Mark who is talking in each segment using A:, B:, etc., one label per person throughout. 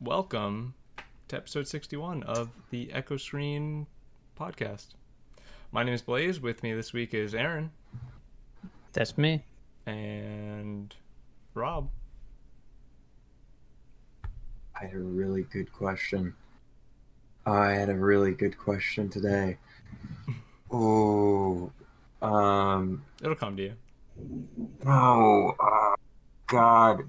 A: welcome to episode 61 of the Echo Screen podcast. My name is Blaze. With me this week is Aren
B: That's me.
A: and Rob.
C: I had a really good question. I had a really good question today. Oh, um,
A: It'll come to you.
C: no, uh, God.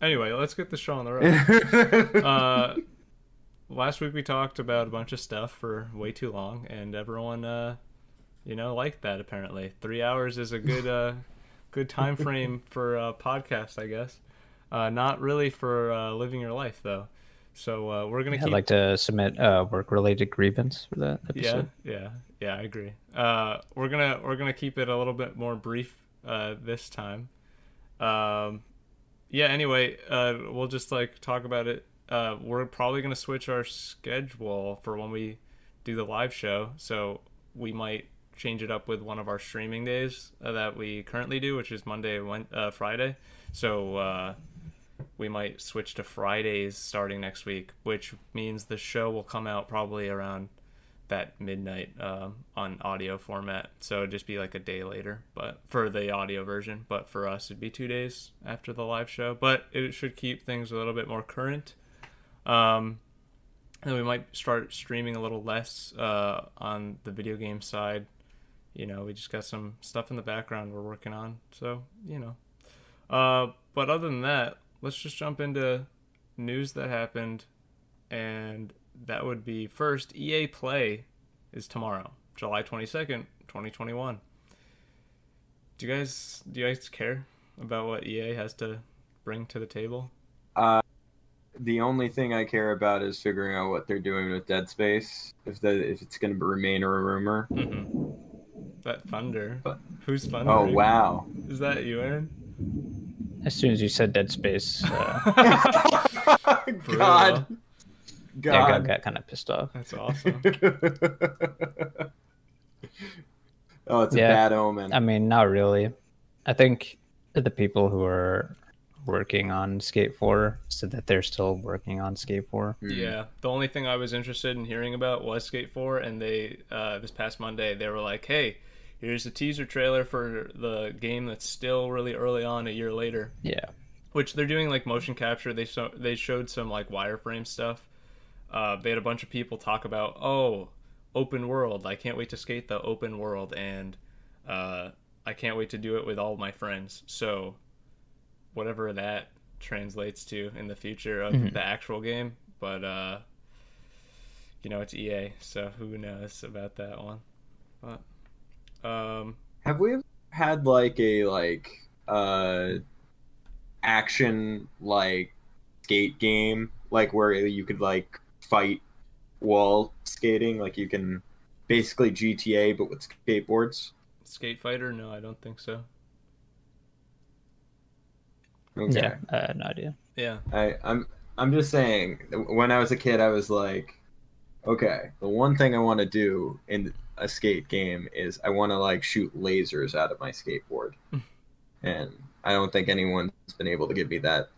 A: Anyway, let's get the show on the road. uh, last week we talked about a bunch of stuff for way too long, and everyone, uh, you know, liked that. Apparently, three hours is a good, uh, good time frame for a podcast, I guess. Uh, not really for uh, living your life though. So uh, we're gonna
B: I'd like to submit a work-related grievance for that
A: yeah,
B: episode.
A: yeah, yeah. I agree. Uh, we're gonna we're gonna keep it a little bit more brief uh, this time. Um, yeah. Anyway, uh, we'll just like talk about it. Uh, we're probably gonna switch our schedule for when we do the live show, so we might change it up with one of our streaming days uh, that we currently do, which is Monday, uh, Friday. So uh, we might switch to Fridays starting next week, which means the show will come out probably around that midnight um, on audio format. So it'd just be like a day later, but for the audio version. But for us, it'd be two days after the live show. But it should keep things a little bit more current. Um, and we might start streaming a little less uh, on the video game side. You know, we just got some stuff in the background we're working on. So, you know. Uh, but other than that, let's just jump into news that happened. And that would be first EA Play is tomorrow, July 22nd, 2021. Do you guys do you guys care about what EA has to bring to the table?
C: Uh, the only thing I care about is figuring out what they're doing with Dead Space. If the if it's going to remain a rumor.
A: Mm-hmm. That thunder.
C: But-
A: Who's thunder?
C: Oh wow.
A: Is that you, Aren?
B: As soon as you said Dead Space, uh,
C: God.
A: Brutal.
B: yeah, I got, got kind of pissed off.
A: That's awesome.
C: oh, it's a bad omen.
B: I mean, not really. I think the people who are working on Skate 4 said that they're still working on Skate 4.
C: Hmm.
A: Yeah, the only thing I was interested in hearing about was Skate 4, and they uh, this past Monday they were like, "Hey, here's a teaser trailer for the game that's still really early on, a year later."
B: Yeah.
A: Which they're doing like motion capture. They so they showed some like wireframe stuff. Uh, they had a bunch of people talk about, "Oh, open world! I can't wait to skate the open world, and uh, I can't wait to do it with all my friends." So, whatever that translates to in the future of
B: Mhm.
A: the actual game, but uh, you know it's EA, so who knows about that one? But um,
C: Have we had like a like uh action like skate game like where you could like fight wall skating like you can basically GTA but with skateboards?
A: Skate Fighter? No, I don't think so.
C: Okay.
B: Yeah, I had no idea.
A: Yeah,
C: I, I'm I'm just saying. When I was a kid, I was like, okay, the one thing I want to do in a skate game is I want to like shoot lasers out of my skateboard, and I don't think anyone's been able to give me that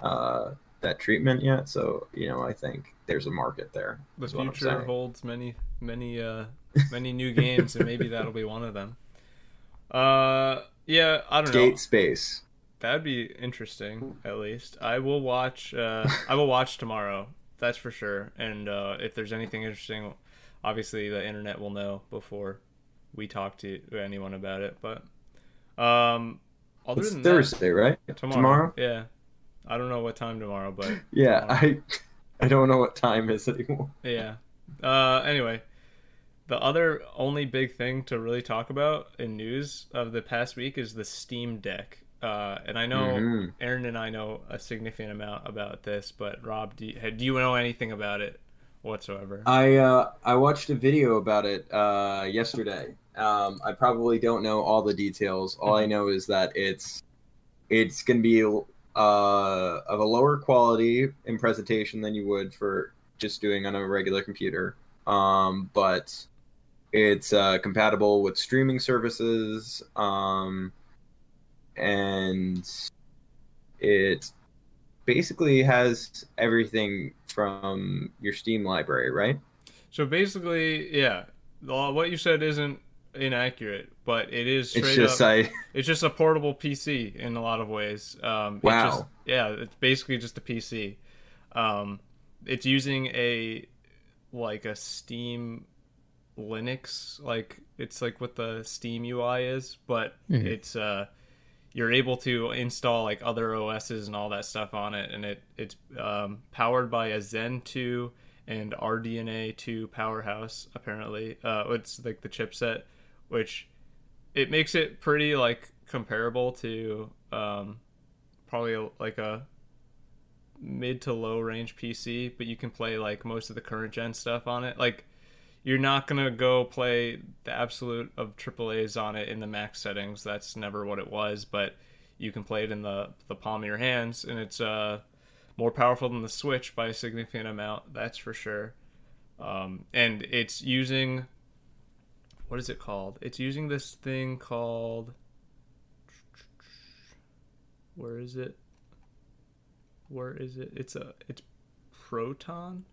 C: uh, that treatment yet. So you know, I think there's a market there.
A: the
C: is what I'm
A: future holds many, many, uh, many new games, and maybe that'll be one of them. Uh, yeah, I don't
C: Skate
A: know.
C: space.
A: That'd be interesting. At least I will watch. Uh, I will watch tomorrow. That's for sure. And uh, if there's anything interesting, obviously the internet will know before we talk to anyone about it. But um, other
C: It's
A: than
C: Thursday, right?
A: tomorrow,
C: tomorrow?
A: yeah. I don't know what time tomorrow, but
C: Yeah,
A: Tomorrow.
C: I I don't know what time is anymore.
A: Yeah. Uh, anyway, the other only big thing to really talk about in news of the past week is the Steam Deck. Uh, and I know
C: Mhm.
A: Aren and I know a significant amount about this, but Rob, do you, do you know anything about it whatsoever?
C: I uh, I watched a video about it uh, yesterday. Um, I probably don't know all the details. All I know is that it's it's going to be uh, of a lower quality in presentation than you would for just doing on a regular computer. Um, but it's uh, compatible with streaming services. Um, and it basically has everything from your Steam library, right?
A: So basically, yeah, what you said isn't inaccurate, but it is straight
C: It's just
A: up.
C: I
A: It's just a portable PC in a lot of ways. Um, it
C: Wow.
A: just- yeah, it's basically just a PC. Um, it's using a like a Steam Linux, like it's like what the Steam UI is, but
B: Mhm.
A: it's uh, you're able to install like other OSs and all that stuff on it, and it it's um, powered by a Zen 2 and RDNA 2 powerhouse. Apparently, uh, it's like the chipset, which it makes it pretty like comparable to um, probably like a mid to low range PC, but you can play like most of the current gen stuff on it. Like you're not gonna go play the absolute of AAA's on it in the max settings. That's never what it was, but you can play it in the the palm of your hands, and it's uh more powerful than the Switch by a significant amount. That's for sure. Um, and it's using what is it called? It's using this thing called where is it? Where is it? It's a it's Proton.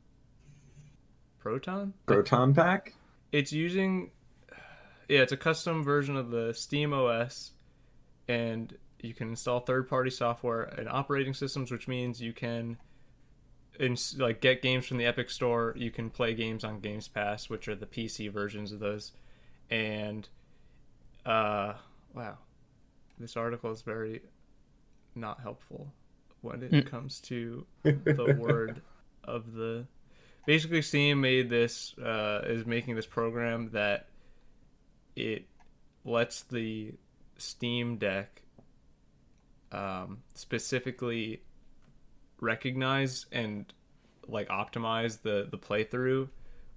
A: Proton?
C: Proton Pack.
A: It's using yeah, it's a custom version of the Steam OS and you can install third-party software and operating systems which means you can ins- like get games from the Epic Store, you can play games on Games Pass, which are the PC versions of those. And uh wow. This article is very not helpful when it
B: Mm.
A: comes to the word of the basically steam made this uh, is making this program that it lets the steam deck um, specifically recognize and like optimize the the playthrough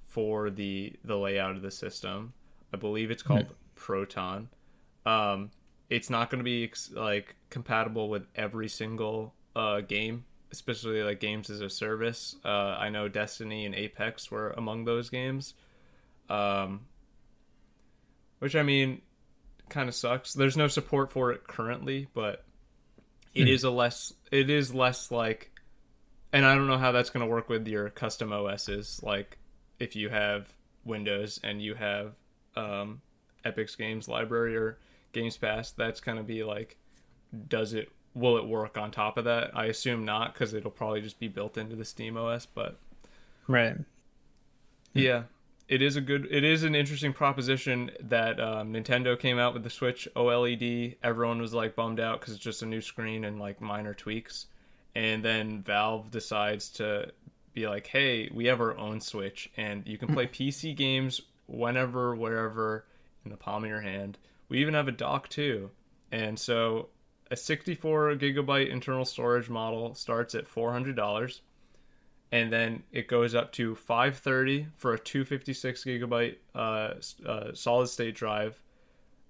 A: for the the layout of the system i believe it's called proton. Um it's not going to be like compatible with every single uh game especially like games as a service. Uh i know destiny and apex were among those games. Um which i mean kind of sucks. There's no support for it currently but it is a less it is less like and I don't know how that's going to work with your custom OSs. Like, if you have Windows and you have um, Epic's Games Library or Games Pass, that's going to be like, does it will it work on top of that? I assume not because it'll probably just be built into the Steam OS. But
B: Right.
A: yeah, it is a good. It is an interesting proposition that um, Nintendo came out with the Switch OLED. Everyone was like bummed out because it's just a new screen and like minor tweaks, and then Valve decides to be like, "Hey, we have our own Switch, and you can play PC games whenever, wherever, in the palm of your hand. We even have a dock too." And so, a 64 gigabyte internal storage model starts at four hundred dollars and then it goes up to 530 for a 256 gigabyte uh, uh, solid state drive.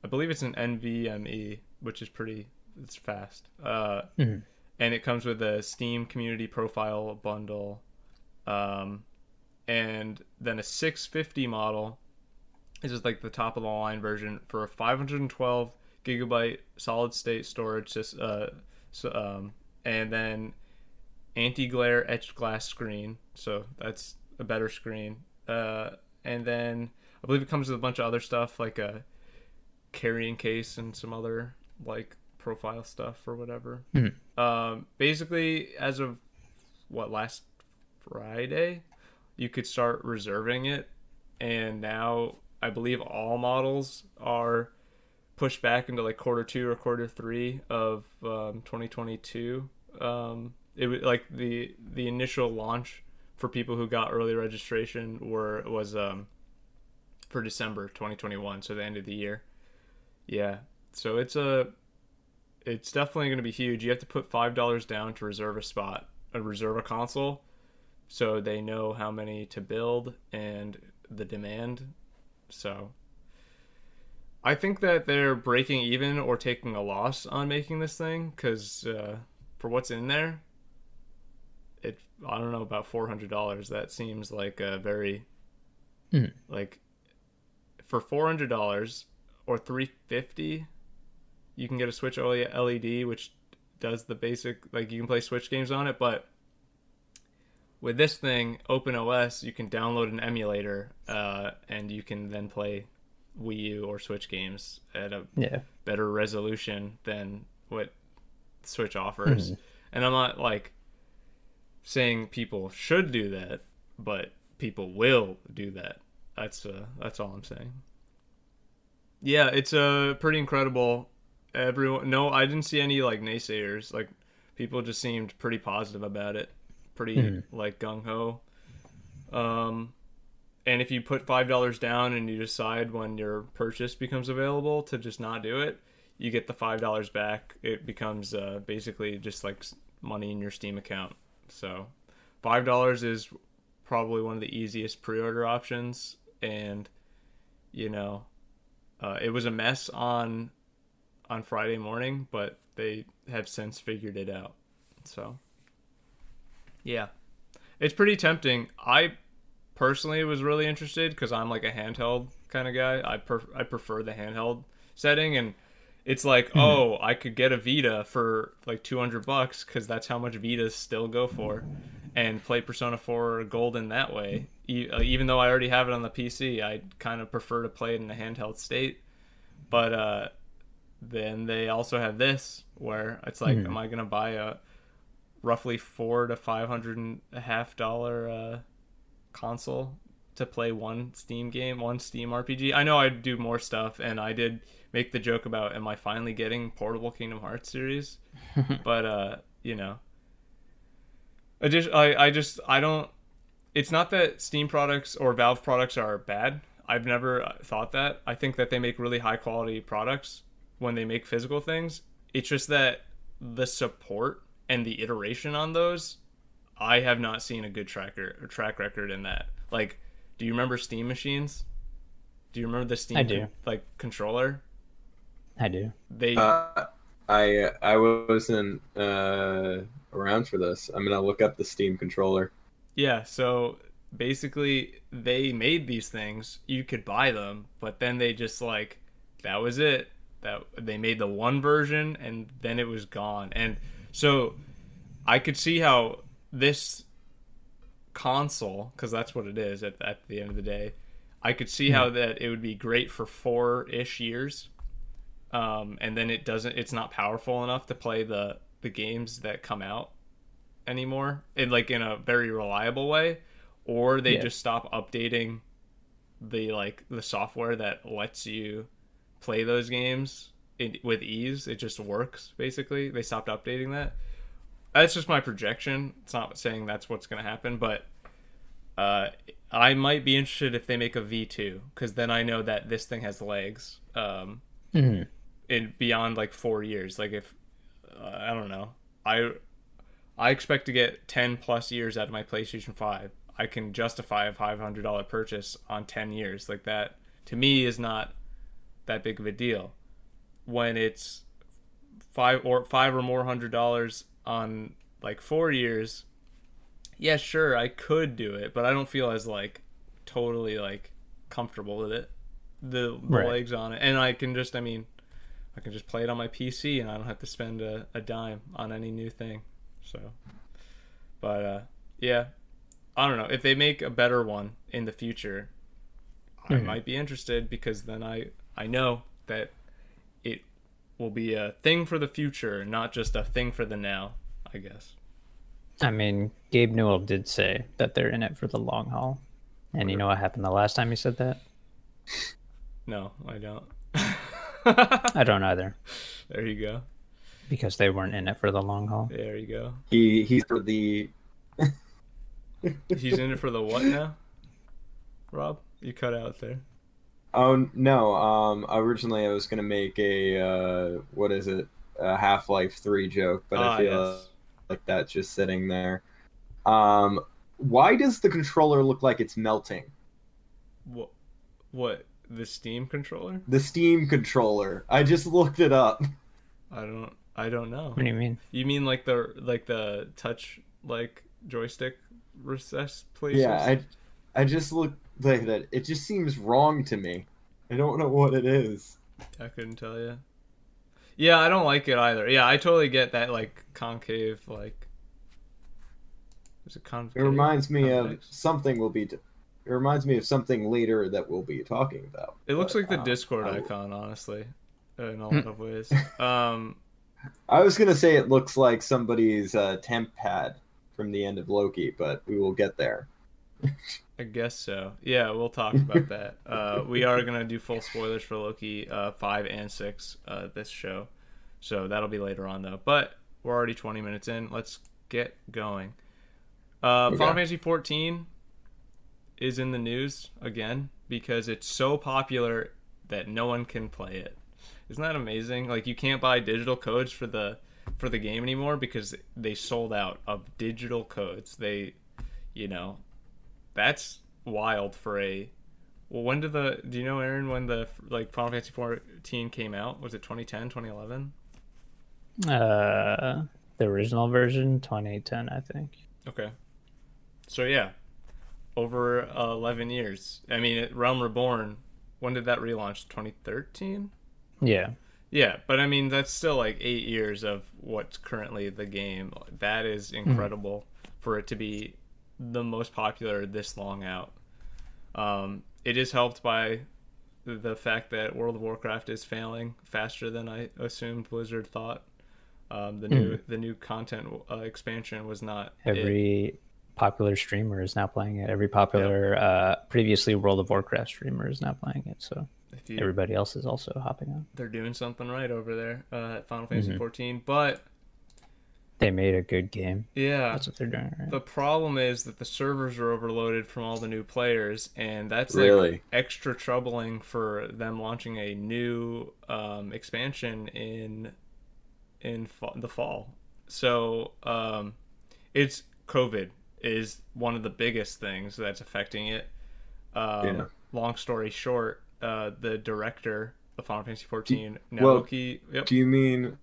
A: I believe it's an NVMe, which is pretty it's fast. Uh,
B: Mhm.
A: And it comes with a Steam Community Profile bundle, um, and then a 650 model. This is like the top of the line version for a 512 gigabyte solid state storage. Uh, so, um, and then anti-glare etched glass screen so that's a better screen uh, and then i believe it comes with a bunch of other stuff like a carrying case and some other like profile stuff or whatever
B: Mhm.
A: um, basically as of what last friday you could start reserving it and now i believe all models are pushed back into like quarter two or quarter three of um, 2022 um, it was like the the initial launch for people who got early registration were was um for December 2021 so the end of the year. Yeah. So it's a it's definitely going to be huge. You have to put five dollars down to reserve a spot a reserve a console so they know how many to build and the demand so I think that they're breaking even or taking a loss on making this thing because uh, for what's in there, it I don't know about four hundred dollars. That seems like a very
B: Mhm.
A: like for four hundred dollars or three fifty. you can get a Switch LED, which does the basic like you can play Switch games on it, but with this thing, Open OS, you can download an emulator, uh, and you can then play Wii U or Switch games at a
B: Yeah.
A: better resolution than what Switch offers. And I'm not like saying people should do that, but people will do that. That's uh, that's all I'm saying. Yeah, it's uh, pretty incredible. Everyone, no, I didn't see any like naysayers. Like people just seemed pretty positive about it, pretty like gung ho. Um, and if you put five dollars down and you decide when your purchase becomes available to just not do it, you get the five dollars back. It becomes uh, basically just like money in your Steam account. So five dollars is probably one of the easiest pre-order options, and you know, uh, it was a mess on on Friday morning, but they have since figured it out. So yeah, it's pretty tempting. I personally was really interested because I'm like a handheld kind of guy. I per- I prefer the handheld setting, and it's like, oh, I could get a Vita for like 200 bucks because that's how much Vitas still go for, and play Persona 4 Golden that way. E- uh, even though I already have it on the PC, I kind of prefer to play it in a handheld state. But uh, then they also have this where it's like, am I gonna buy a roughly four to five hundred and a half dollar uh, console to play one Steam game, one Steam RPG. I know I do more stuff, and I did make the joke about, am I finally getting portable Kingdom Hearts series? but uh, you know, I just, I, I just, I don't. It's not that Steam products or Valve products are bad. I've never uh, thought that. I think that they make really high quality products when they make physical things. It's just that the support and the iteration on those, I have not seen a good tracker or track record in that. Like, do you remember Steam machines? Do you remember the Steam
B: I do.
A: con- like controller?
B: I do.
A: They
C: Uh, I I wasn't uh, around for this. I'm gonna look up the Steam controller.
A: Yeah, so basically they made these things. You could buy them, but then they just like that was it. That they made the one version and then it was gone. And so I could see how this console cuz that's what it is at at the end of the day. I could see how that it would be great for 4ish years. Um and then it doesn't it's not powerful enough to play the the games that come out anymore in like in a very reliable way or they
B: Yeah.
A: just stop updating the like the software that lets you play those games with ease it just works basically they stopped updating that that's just my projection it's not saying that's what's going to happen but uh i might be interested if they make a v2 because then i know that this thing has legs um
B: Mhm.
A: in beyond like four years like if uh, i don't know i I expect to get 10 plus years out of my PlayStation 5. I can justify a $500 purchase on 10 years. Like that, to me, is not that big of a deal. When it's five or five or more hundred dollars on like four years, yeah, sure, I could do it, but I don't feel as like totally like comfortable with it. The, the
B: Right.
A: legs on it, and I can just, I mean, I can just play it on my PC, and I don't have to spend a, a dime on any new thing. So, but uh, yeah, I don't know if they make a better one in the future. I
B: Mhm.
A: might be interested because then I I know that will be a thing for the future, not just a thing for the now. I guess.
B: I mean, Gabe Newell did say that they're in it for the long haul. And you know what happened the last time he said that?
A: No, I don't.
B: I don't either.
A: there you go.
B: Because they weren't in it for the long haul.
A: There you go.
C: He he's for the
A: He's in it for the what now? Rob, you cut out there.
C: Oh no! Um, originally I was gonna make a uh, what is it? A Half Life Three joke, but
A: Ah,
C: I feel
A: yes.
C: like that's just sitting there. Um, why does the controller look like it's melting?
A: What? What? The Steam controller?
C: The Steam controller. I just looked it up.
A: I don't. I don't know.
B: What do you mean?
A: You mean like the like the touch like joystick recess places?
C: Yeah, I, I just looked like that. It just seems wrong to me. I don't know what it is.
A: I couldn't tell you. Yeah, I don't like it either. Yeah, I totally get that like concave like. Is it concave?
C: It reminds me of something we'll be. T- it reminds me of something later that we'll be talking about.
A: It looks
C: But,
A: like the
C: um,
A: Discord
C: I
A: icon, honestly, in a
B: Hmm.
A: lot of ways. Um,
C: I was gonna say it looks like somebody's uh, TemPad from the end of Loki, but we will get there.
A: I guess so. Yeah, we'll talk about that. Uh, we are gonna do full spoilers for Loki uh, five and six uh, this show, so that'll be later on though. But we're already twenty minutes in. Let's get going. Uh,
C: Okay.
A: Final Fantasy fourteen is in the news again because it's so popular that no one can play it. Isn't that amazing? Like you can't buy digital codes for the for the game anymore because they sold out of digital codes. They, you know, that's wild for a. Well, when did the? Do you know, Aren, when the like Final Fantasy 14 came out? Was it 2010, 2011?
B: Uh, the original version, 2010, I think.
A: Okay. So yeah, over uh, 11 years. I mean, Realm Reborn. When did that relaunch? 2013.
B: Yeah.
A: Yeah, but I mean that's still like eight years of what's currently the game. That is incredible for it to be the most popular this long out. Um, it is helped by the fact that World of Warcraft is failing faster than I assumed Blizzard thought. Um, the new the new content uh, expansion was not it.
B: Every popular streamer is now playing it. Every popular, uh, previously World of Warcraft streamer is now playing it. So
A: you,
B: everybody else is also hopping on.
A: they're doing something right over there uh, at Final Fantasy 14, but
B: They made a good game.
A: yeah,
B: That's what they're doing, right?
A: The problem is that the servers are overloaded from all the new players, and that's like extra troubling for them launching a new um, expansion in in fa- the fall. So um, it's COVID is one of the biggest things that's affecting it. Um,
C: Yeah.
A: Long story short, uh, the director of Final Fantasy 14,
C: well,
A: Naoki. yep.
C: Do you mean?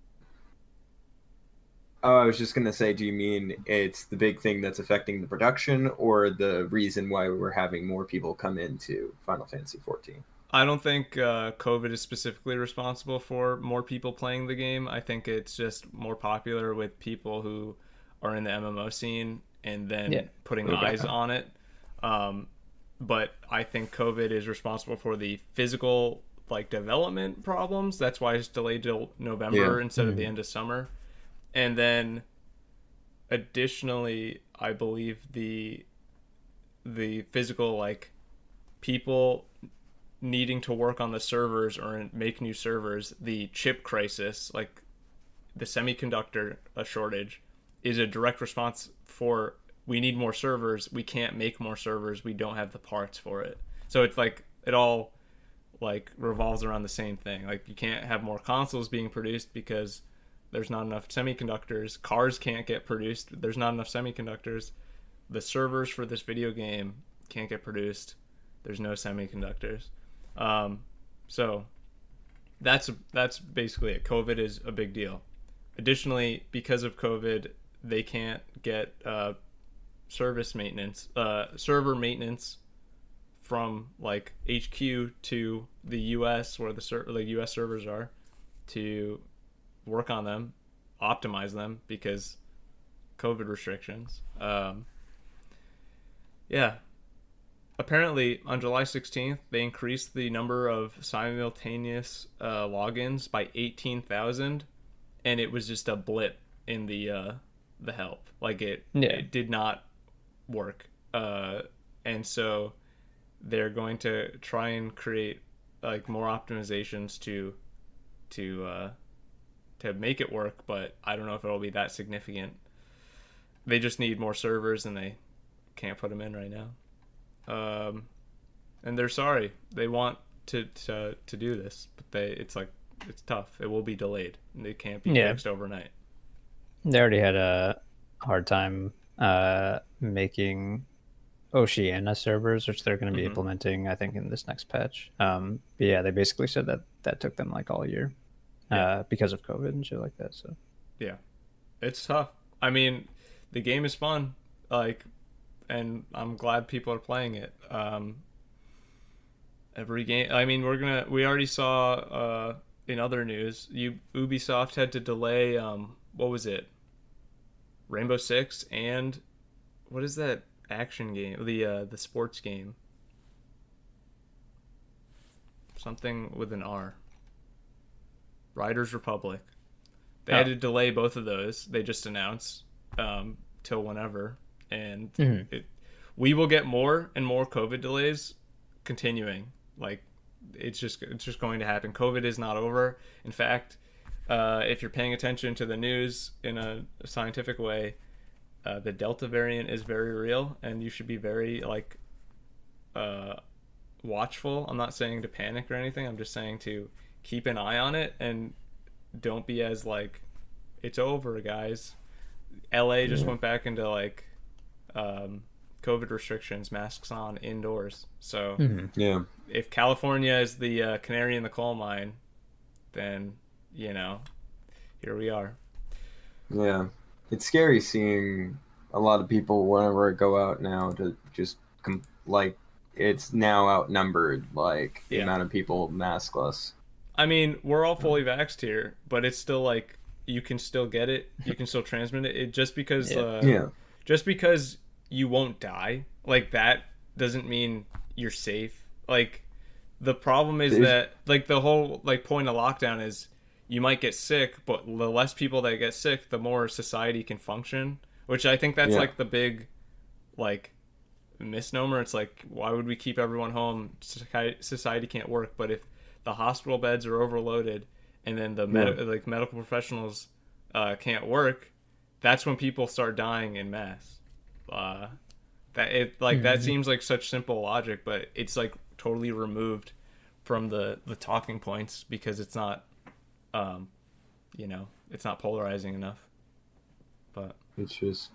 C: Oh, I was just gonna say, do you mean it's the big thing that's affecting the production, or the reason why we're having more people come into Final Fantasy 14?
A: I don't think uh, COVID is specifically responsible for more people playing the game. I think it's just more popular with people who are in the MMO scene and then
B: Yeah.
A: putting
C: Okay.
A: eyes on it. Um, but I think COVID is responsible for the physical like development problems. That's why it's delayed till November
C: Yeah.
A: instead of the end of summer. And then additionally, I believe the the physical like people needing to work on the servers or make new servers, the chip crisis, like the semiconductor uh, shortage, is a direct response for we need more servers. We can't make more servers. We don't have the parts for it. So it's like it all like revolves around the same thing. Like you can't have more consoles being produced because there's not enough semiconductors. Cars can't get produced. There's not enough semiconductors. The servers for this video game can't get produced. There's no semiconductors. Um, so that's that's basically it. COVID is a big deal. Additionally, because of COVID, they can't get uh, service maintenance, uh, server maintenance from like HQ to the US where the ser- the US servers are to work on them, optimize them because COVID restrictions. Um, yeah. Apparently, on July 16th, they increased the number of simultaneous uh, logins by 18,000, and it was just a blip in the uh, the help. Like it,
B: Yeah.
A: it did not work. Uh, and so they're going to try and create like more optimizations to to uh, to make it work, but I don't know if it'll be that significant. They just need more servers, and they can't put them in right now. Um, and they're sorry. They want to, to to do this, but they it's like it's tough. It will be delayed. and It can't be
B: Yeah.
A: fixed overnight.
B: They already had a hard time uh, making Oceania servers, which they're going to be
A: Mhm.
B: implementing, I think, in this next patch. Um, but yeah, they basically said that that took them like all year
A: Yeah.
B: uh, because of COVID and shit like that. So yeah,
A: It's tough. I mean, the game is fun. Like, and I'm glad people are playing it. Um, every game. I mean, we're gonna. We already saw uh, in other news, you Ubisoft had to delay um what was it? Rainbow Six and what is that action game? The uh the sports game. Something with an R. Riders Republic. They had
B: Oh.
A: to delay both of those. They just announced um till whenever and
B: Mhm.
A: it we will get more and more COVID delays continuing. Like it's just it's just going to happen. COVID is not over. In fact, uh, if you're paying attention to the news in a scientific way, uh, the Delta variant is very real, and you should be very like uh, watchful. I'm not saying to panic or anything. I'm just saying to keep an eye on it and don't be as like it's over, guys. LA just went back into like um, COVID restrictions, masks on indoors. So
B: Mhm.
C: Yeah.
A: if California is the uh, canary in the coal mine, then you know, here we are.
C: Yeah, it's scary seeing a lot of people whenever I go out now to just com- like it's now outnumbered like the
A: Yeah.
C: amount of people maskless.
A: I mean, we're all fully vaxxed here, but it's still like you can still get it, you can still transmit it. it just because,
B: Yeah.
A: uh,
C: Yeah,
A: just because you won't die, like that doesn't mean you're safe. Like the problem is
C: There's-
A: that like the whole like point of lockdown is you might get sick, but the less people that get sick, the more society can function. Which I think that's
C: Yeah.
A: like the big like misnomer. It's like why would we keep everyone home? Society can't work, but if the hospital beds are overloaded and then the med-
C: Yeah.
A: like medical professionals uh, can't work, that's when people start dying in mass. Uh, that it like that
B: Mhm.
A: seems like such simple logic, but it's like totally removed from the the talking points because it's not, um, you know, it's not polarizing enough. But
C: it's just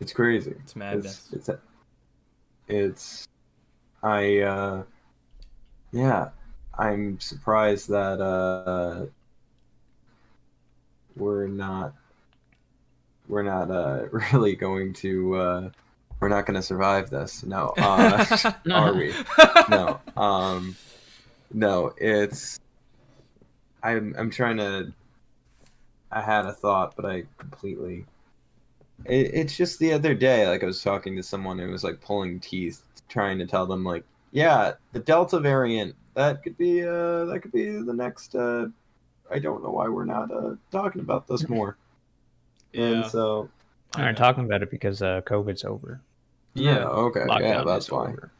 C: it's crazy.
A: it's madness.
C: It's it's it's I uh yeah, I'm surprised that uh we're not we're not uh really going to uh we're not going to survive this. No. Uh are we? No. Um no, it's I'm I'm trying to I had a thought but I completely it, it's just the other day, like I was talking to someone who was like pulling teeth, trying to tell them like, yeah, the Delta variant that could be uh that could be the next. uh I don't know why we're not uh talking about this more. And so
B: We aren't talking about it because uh, COVID's over.
C: yeah, okay, yeah, that's
B: is
C: fine.
B: over.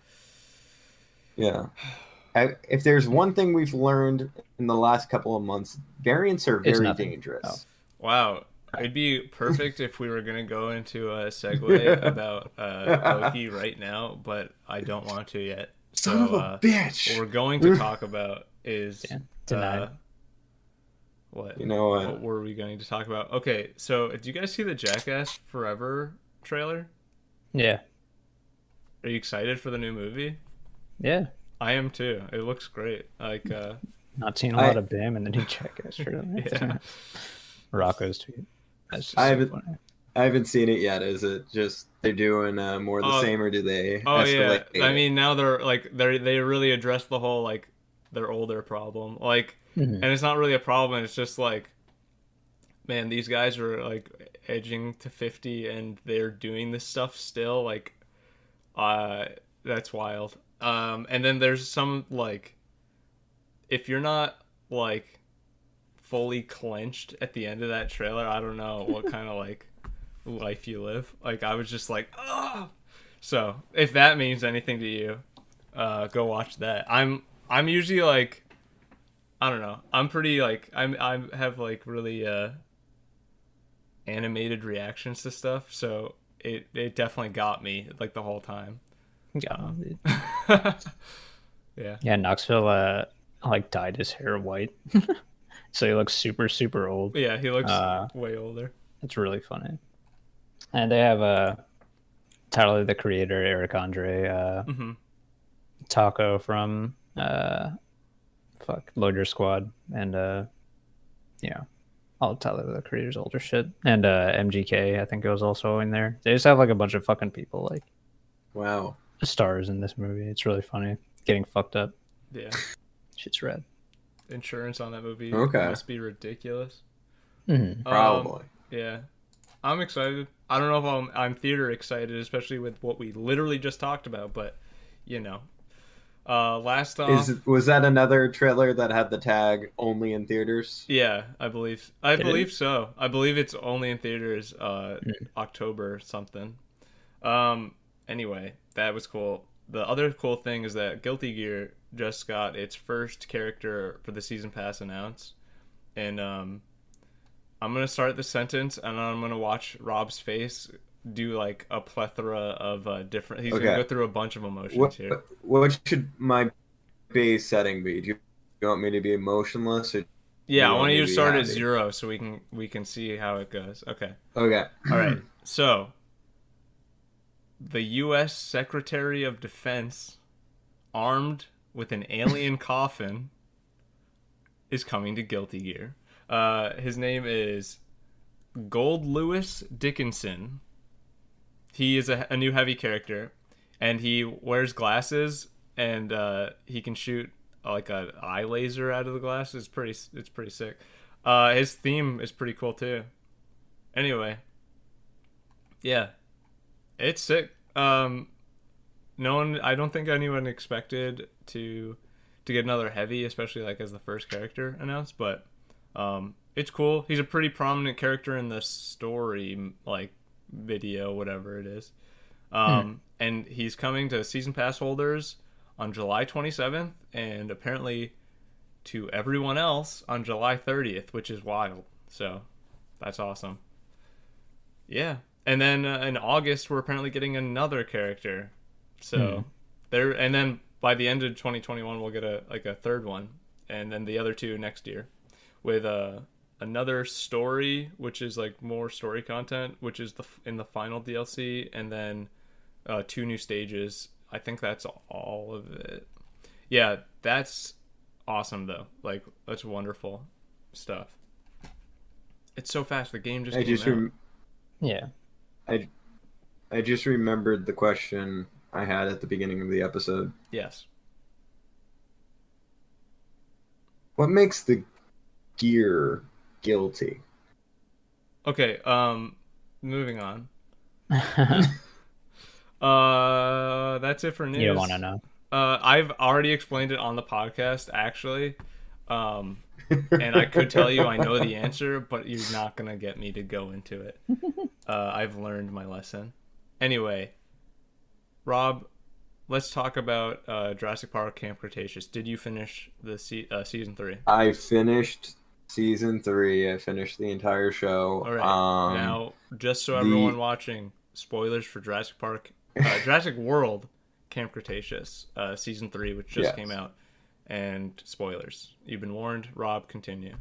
C: Yeah. I, if there's one thing we've learned in the last couple of months, variants are very dangerous.
B: Oh.
A: Wow. It'd be perfect if we were gonna go into a segue about uh, Loki right now, but I don't want to yet. So
C: Son of a
A: uh,
C: bitch!
A: what we're going to talk about is
B: Yeah, denied.
A: uh, what?
C: You know what?
A: What were we going to talk about? Okay, so did you guys see the Jackass Forever trailer?
B: Yeah,
A: Are you excited for the new movie?
B: yeah.
A: I am too. It looks great. Like, uh,
B: Not seeing a lot of Bam in the new Jackass trailer.
A: yeah.
B: Rocco's tweet. That's just
C: I
B: so
C: haven't-
B: funny.
C: I haven't seen it yet. Is it just they're doing uh, more of the
A: Oh.
C: same, or do they?
A: Oh
C: escalate
A: yeah. I mean, now they're like they they really address the whole like their older problem. Like,
B: Mhm.
A: and it's not really a problem. It's just like, man, these guys are like edging to fifty, and they're doing this stuff still. Like, uh, that's wild. Um, and then there's some like, if you're not like fully clenched at the end of that trailer, I don't know what kind of like life you live. Like, I was just like, oh. So if that means anything to you, uh, go watch that. I'm I'm usually like I don't know. I'm pretty like I'm I have like really uh animated reactions to stuff, so it it definitely got me like the whole time.
B: Yeah, dude.
A: yeah.
B: yeah. Knoxville uh, like dyed his hair white, so he looks super super old.
A: Yeah, he looks
B: Uh,
A: way older.
B: It's really funny. And they have uh, Tyler the Creator, Eric Andre, uh,
A: hmm
B: Taco from uh, fuck Loiter Squad, and uh, you know, all of Tyler the Creator's older shit, and uh, MGK I think it was also in there. They just have like a bunch of fucking people like
C: wow.
B: stars in this movie. It's really funny. Getting fucked up.
A: Yeah.
B: Shit's rad.
A: insurance on that movie
C: Okay.
A: must be ridiculous.
B: Mm-hmm.
A: Um,
C: Probably.
A: yeah, I'm excited. I don't know if I'm I'm theater excited, especially with what we literally just talked about. But you know, uh, last off,
C: Is was that another trailer that had the tag only in theaters?
A: yeah, I believe I
B: Did it?
A: believe so. I believe it's only in theaters uh, October something. Um. Anyway, that was cool. The other cool thing is that Guilty Gear just got its first character for the season pass announced, and um, I'm gonna start the sentence and I'm gonna watch Rob's face do like a plethora of uh, different. He's
C: Okay.
A: gonna go through a bunch of emotions
C: What
A: here.
C: what should my base setting be? Do you, want me to be emotionless or
A: Yeah, I want you
C: to
A: start at zero so we can we can see how it goes. Okay.
C: okay?
A: All right. So, the U.S. Secretary of Defense, armed with an alien coffin, is coming to Guilty Gear. Uh, his name is Goldlewis Dickinson. He is a, a new heavy character, and he wears glasses, and uh, he can shoot uh, like a eye laser out of the glasses. It's pretty. It's pretty sick. Uh, his theme is pretty cool too. Anyway, yeah, it's sick. Um, no one, I don't think anyone expected to to get another heavy, especially like as the first character announced. But um, it's cool. He's a pretty prominent character in the story, like video, whatever it is. Um, and he's coming to season pass holders on July 27th, and apparently to everyone else on July 30th, which is wild. So that's awesome. Yeah. And then uh, in August, we're apparently getting another character. So there, and then by the end of 2021, we'll get a like a third one, and then the other two next year, with uh, another story, which is like more story content, which is the in the final DLC, and then uh, two new stages. I think that's all of it. Yeah, that's awesome though. Like that's wonderful stuff. It's so fast. The game just
C: I
A: came
C: just
A: out.
C: rem-
B: Yeah.
C: I just remembered the question I had at the beginning of the episode.
A: yes.
C: What makes the gear guilty?
A: Okay. Um, moving on. Uh, that's it for news.
B: you want to know.
A: Uh, I've already explained it on the podcast actually. Um, and I could tell you I know the answer, but you're not gonna get me to go into it. Uh, I've learned my lesson. Anyway, Rob, let's talk about uh, Jurassic Park Camp Cretaceous. Did you finish the se- uh, season three?
C: I finished season three. I finished the entire show.
A: All right.
C: Um,
A: now, just so
C: the-
A: everyone watching, spoilers for Jurassic Park, uh, Jurassic World, Camp Cretaceous, uh, season three, which just
C: Yes.
A: came out, and spoilers. You've been warned. Rob, continue.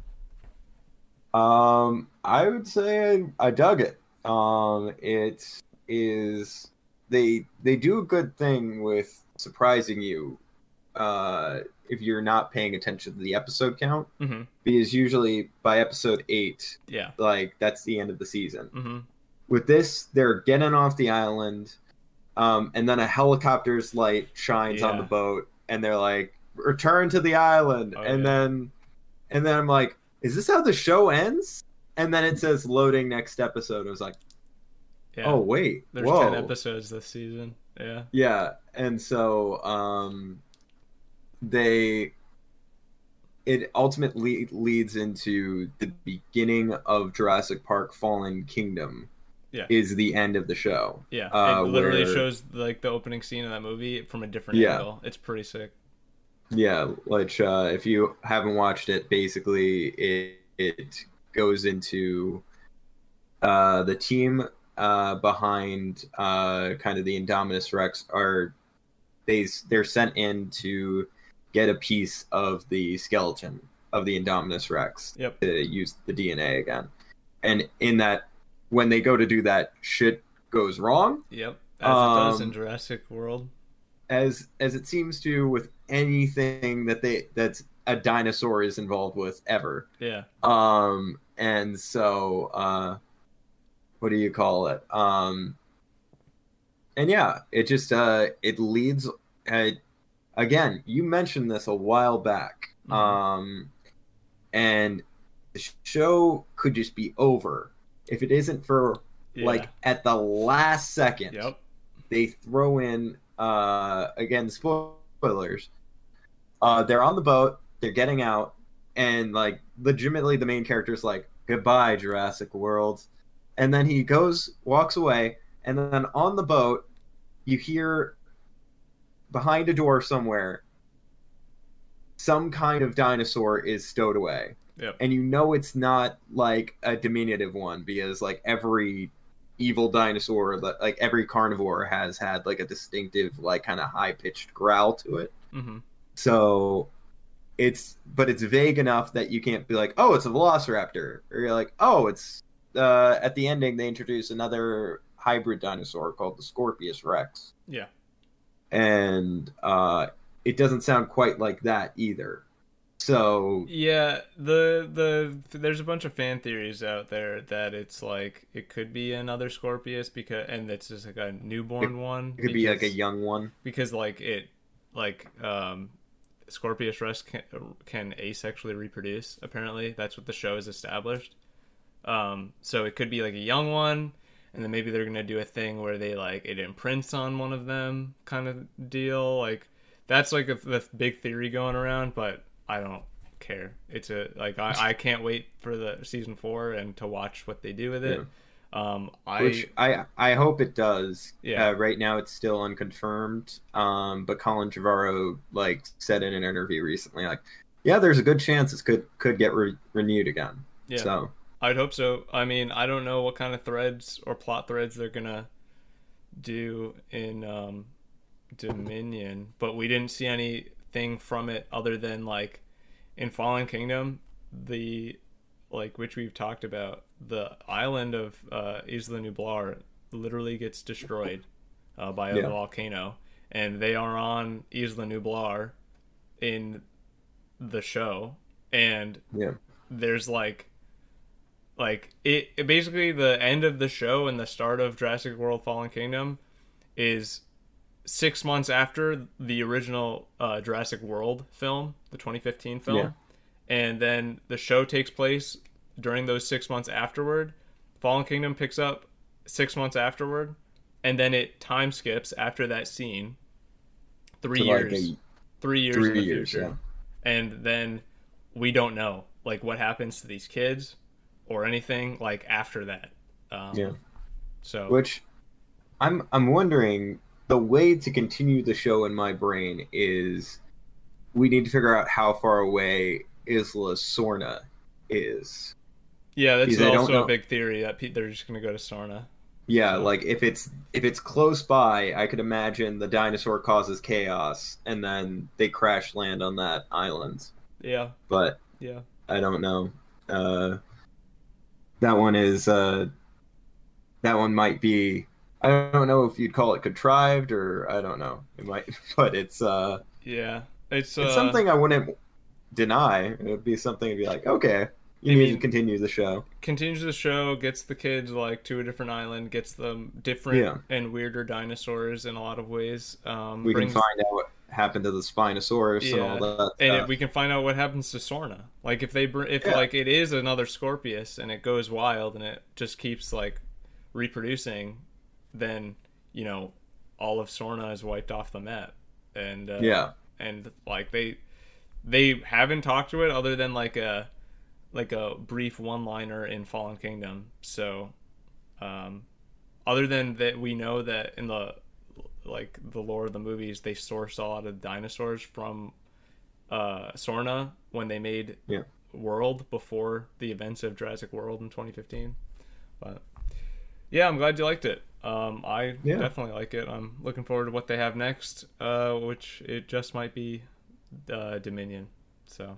C: Um, I would say I, I dug it. Um, it is they they do a good thing with surprising you. Uh, if you're not paying attention to the episode count,
A: Mm-hmm.
C: because usually by episode eight,
A: Yeah.
C: like that's the end of the season.
A: Mm-hmm.
C: With this, they're getting off the island, um, and then a helicopter's light shines on the boat, and they're like, "Return to the island,"
A: Oh,
C: and
A: yeah.
C: then, and then I'm like, "Is this how the show ends?" And then it says loading next episode. I was like,
A: Yeah.
C: "Oh wait,
A: There's
C: whoa,
A: ten episodes this season. Yeah.
C: yeah." And so, um, they, it ultimately leads into the beginning of Jurassic Park: Fallen Kingdom.
A: Yeah.
C: is the end of the show.
A: Yeah.
C: Uh,
A: it literally
C: where-
A: shows like the opening scene of that movie from a different
C: Yeah.
A: angle. It's pretty sick.
C: Yeah, which uh, if you haven't watched it, basically it it goes into uh, the team uh, behind uh, kind of the Indominus Rex are they they're sent in to get a piece of the skeleton of the Indominus Rex
A: Yep.
C: to use the DNA again, and in that when they go to do that, shit goes wrong.
A: Yep. As it does in
C: Um,
A: Jurassic World.
C: as as it seems to with anything that they that's a dinosaur is involved with ever.
A: Yeah.
C: Um and so uh what do you call it? Um and yeah, it just uh it leads uh, again, you mentioned this a while back.
A: Mhm.
C: Um and the show could just be over if it isn't for
A: Yeah.
C: like at the last second
A: Yep.
C: they throw in uh again spoilers uh they're on the boat they're getting out and like legitimately the main character is like goodbye jurassic world and then he goes walks away and then on the boat you hear behind a door somewhere some kind of dinosaur is stowed away
A: Yep.
C: and you know it's not like a diminutive one because like every evil dinosaur like every carnivore has had like a distinctive like kind of high pitched growl to it
A: hmm
C: so it's but it's vague enough that you can't be like oh it's a velociraptor or you're like oh it's uh at the ending they introduce another hybrid dinosaur called the scorpios rex
A: Yeah.
C: And uh it doesn't sound quite like that either. So
A: Yeah, the the there's a bunch of fan theories out there that it's like it could be another Scorpios because and it's just like a newborn one.
C: it could be like a young one.
A: because like it like um Scorpios Rex can, can asexually reproduce apparently. That's what the show has established. Um so it could be like a young one and then maybe they're gonna do a thing where they like it imprints on one of them kind of deal like that's like a, the big theory going around but I don't care it's a like I, I can't wait for the season four and to watch what they do with it um I
C: which I I hope it does.
A: Yeah.
C: Uh, right now it's still unconfirmed. Um, but Colin Trevorrow like said in an interview recently, like, yeah, there's a good chance this could could get re- renewed again.
A: yeah
C: So
A: I'd hope so. I mean, I don't know what kind of threads or plot threads they're gonna do in um, Dominion, but we didn't see anything from it other than like in Fallen Kingdom, the like which we've talked about, the island of uh, Isla Nublar literally gets destroyed uh, by a
C: Yeah.
A: volcano, and they are on Isla Nublar in the show, and
C: yeah,
A: there's like like it, it basically the end of the show and the start of Jurassic World Fallen Kingdom is six months after the original uh, Jurassic World film, the 2015 film,
C: Yeah.
A: and then the show takes place during those six months afterward. Fallen Kingdom picks up six months afterward, and then it time skips after that scene. Three
C: to, like,
A: years,
C: a-
A: three years in
C: three
A: the
C: years.
A: future
C: Yeah.
A: and then we don't know like what happens to these kids or anything like after that. Um,
C: Yeah.
A: So
C: Which I'm I'm wondering the way to continue the show in my brain is we need to figure out how far away Isla Sorna is.
A: yeah, that's
C: because I don't
A: also a big theory that they're just gonna go to Sorna.
C: Yeah, like if it's if it's close by, I could imagine the dinosaur causes chaos and then they crash land on that island.
A: Yeah,
C: But
A: yeah,
C: I don't know. Uh, that one is uh, that one might be. I don't know if you'd call it contrived or I don't know. It might, but it's uh,
A: yeah. It's, uh,
C: it's something I wouldn't deny. It would be something to be like, okay, you need
A: mean-
C: to continue the show.
A: continues the show, gets the kids like to a different island, gets them different
C: Yeah.
A: and weirder dinosaurs in a lot of ways. Um,
C: We
A: brings-
C: can find out happened to the Spinosaurus and all that.
A: and
C: stuff.
A: we can find out what happens to Sorna. Like if they br- if
C: Yeah.
A: like it is another Scorpios and it goes wild and it just keeps like reproducing, then you know all of Sorna is wiped off the map. And uh,
C: yeah,
A: and like they they haven't talked to it other than like a like a brief one liner in Fallen Kingdom. So um other than that we know that in the like the lore of the movies they sourced a lot of dinosaurs from uh Sorna when they made
C: Yeah.
A: World before the events of Jurassic World in 2015. But yeah, I'm glad you liked it. Um, I
C: Yeah.
A: definitely like it. I'm looking forward to what they have next, uh, which it just might be uh, Dominion. So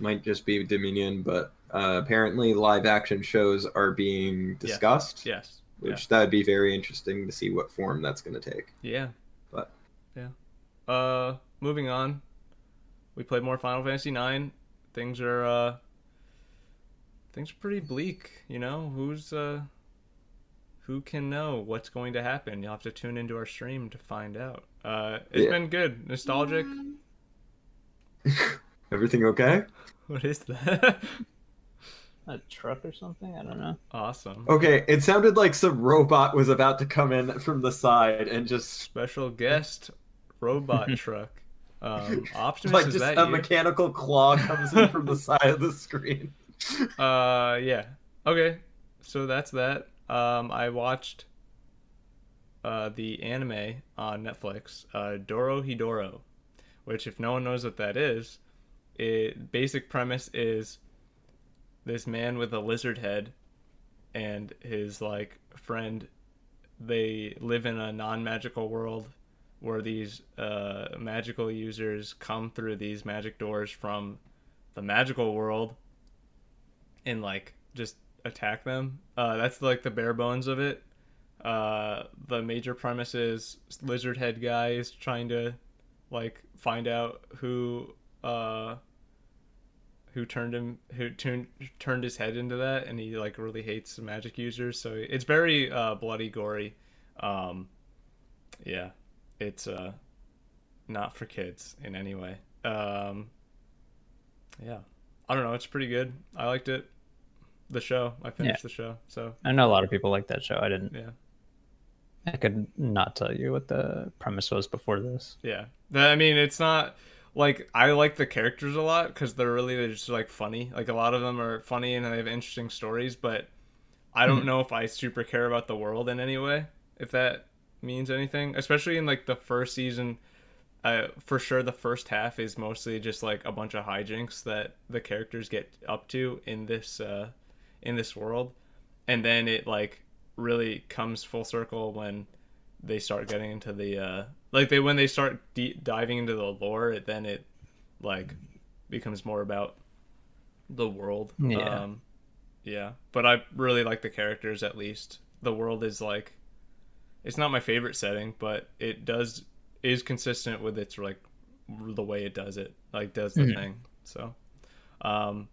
C: might just be Dominion, but uh, apparently live action shows are being discussed.
A: yes,
C: Which that would be very interesting to see what form that's going to take.
A: yeah,
C: But-
A: yeah. Uh, moving on, we played more Final Fantasy Nine. Things are uh, things are pretty bleak. You know who's uh, who can know what's going to happen? You'll have to tune into our stream to find out. Uh, it's
C: Yeah.
A: been good, nostalgic.
C: Everything okay?
A: What is that?
B: A truck or something? I don't know.
A: awesome.
C: Okay, it sounded like some robot was about to come in from the side and just
A: Special guest robot truck. Um, Optimus,
C: like
A: is
C: just
A: that
C: a
A: you?
C: mechanical claw comes in from the side of the screen.
A: Uh, yeah. Okay, so that's that. Um, I watched uh the anime on Netflix, uh, Dorohedoro, which if no one knows what that is, it basic premise is this man with a lizard head and his like friend they live in a non-magical world where these uh, magical users come through these magic doors from the magical world and like just attack them. Uh, that's like the bare bones of it. Uh, the major premise is lizard head guy is trying to like find out who uh, who turned him who turned turned his head into that, and he like really hates magic users. So it's very uh, bloody, gory. Um, yeah, it's uh, not for kids in any way. Um, yeah, I don't know. It's pretty good. I liked it. The show. I finished the show. So
B: I know a lot of people like that show. I didn't.
A: yeah,
B: I could not tell you what the premise was before this.
A: yeah. I mean, it's not like I like the characters a lot because they're really they're just like funny. Like a lot of them are funny and they have interesting stories, but I don't know if I super care about the world in any way. If that means anything, especially in like the first season. Uh, for sure, the first half is mostly just like a bunch of hijinks that the characters get up to in this uh, in this world, and then it like really comes full circle when they start getting into the uh, like they when they start de- diving into the lore. It, then it like becomes more about the world.
B: Yeah.
A: Um, yeah, but I really like the characters at least. The world is like it's not my favorite setting, but it does is consistent with its like the way it does it, like does the
B: Mhm.
A: thing. So, um,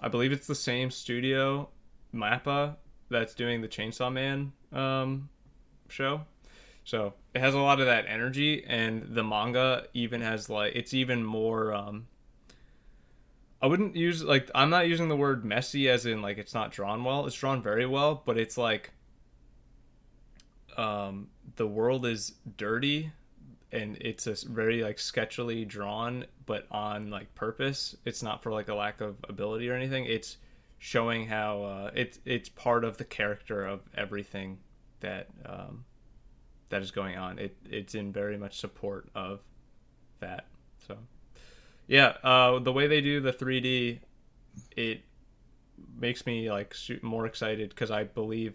A: I believe it's the same studio, Mappa, that's doing the Chainsaw Man um show. So it has a lot of that energy, and the manga even has like it's even more. Um, I wouldn't use like I'm not using the word messy as in like it's not drawn well. It's drawn very well, but it's like um, the world is dirty and it's a very like sketchily drawn but on like purpose it's not for like a lack of ability or anything it's showing how uh, it's it's part of the character of everything that um, that is going on it it's in very much support of that so yeah uh, the way they do the 3d it makes me like more excited because i believe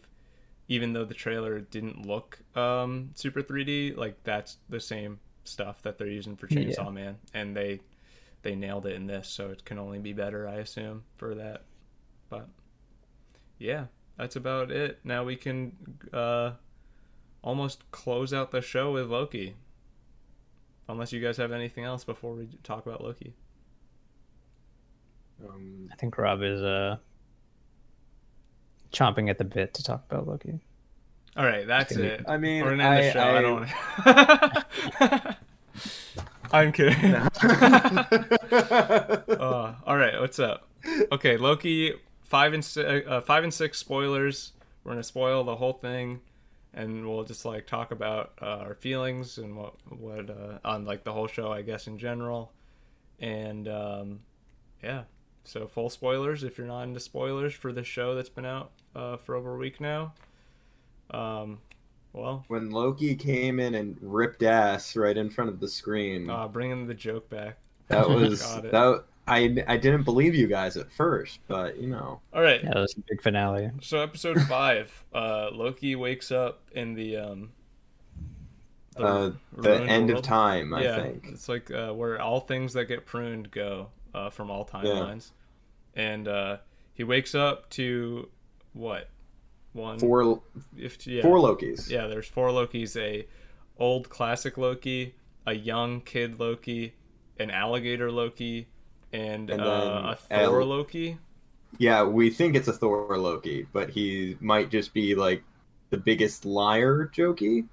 A: even though the trailer didn't look um, super 3D, like that's the same stuff that they're using for Chainsaw
B: Yeah.
A: Man, and they they nailed it in this, so it can only be better, I assume, for that. But yeah, that's about it. Now we can uh, almost close out the show with Loki, unless you guys have anything else before we talk about Loki.
C: Um,
B: I think Rob is uh chomping at the bit to talk about Loki.
A: All right, that's
B: Just gonna-
A: it.
C: I mean,
A: We're gonna end the
C: I-
A: show. I,
C: I-
A: don't. Wanna... I'm kidding. uh, all right, what's up? Okay, Loki five and six, uh, five and six spoilers. We're gonna spoil the whole thing, and we'll just like talk about uh, our feelings and what what uh, on like the whole show, I guess in general, and um, yeah. So full spoilers if you're not into spoilers for the show that's been out uh, for over a week now. Um, well,
C: when Loki came in and ripped ass right in front of the screen,
A: uh, bringing the joke back.
C: that was that. I I didn't believe you guys at first, but you know,
A: All right.
B: Yeah, that was a big finale.
A: So episode five, uh, Loki wakes up in the um, the
C: uh, the
A: ruined
C: end of time. I
A: yeah,
C: think.
A: it's like uh, where all things that get pruned go uh, from all timelines, and uh, he wakes up to what one
C: Four
A: if yeah
C: four Lokis.
A: yeah there's four Lokis a old classic Loki, a young kid Loki, an alligator Loki, and,
C: And
A: uh, a Thor Loki.
C: Yeah, we think it's a Thor Loki, but he might just be like the biggest liar, Jokey,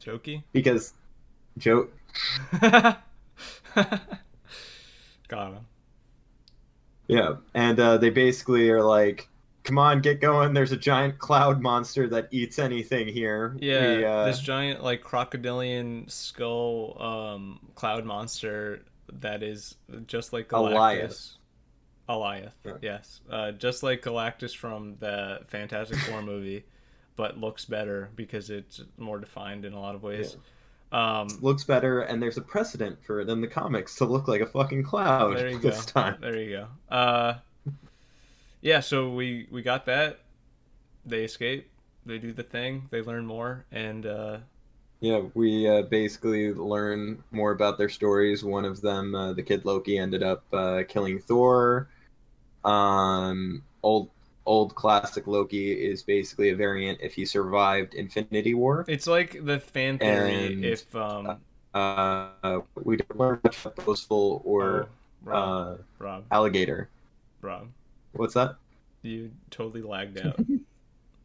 A: Jokey.
C: because Joe.
A: Got him.
C: Yeah, and uh, they basically are like, "Come on, get going! There's a giant cloud monster that eats anything here."
A: Yeah,
C: We, uh,
A: this giant like crocodilian skull um cloud monster that is just like Galactus.
C: Alioth.
A: Alioth,
C: Yeah.
A: yes. Uh, just like Galactus from the Fantastic Four movie, but looks better because it's more defined in a lot of ways. Um,
C: looks better, and there's a precedent for it in the comics to look like a fucking cloud
A: there you go.
C: this time.
A: There you go. Uh, yeah, so we we got that. They escape. They do the thing. They learn more, and uh,
C: Yeah, we uh, basically learn more about their stories. One of them, uh, the kid Loki, ended up uh, killing Thor. Um, old old classic Loki is basically a variant if he survived Infinity War.
A: it's like the fan theory.
C: And,
A: if um,
C: Uh, we don't learn much about Boastful or
A: oh, Rob,
C: uh,
A: Rob,
C: Alligator.
A: Rob,
C: What's that?
A: you totally lagged out.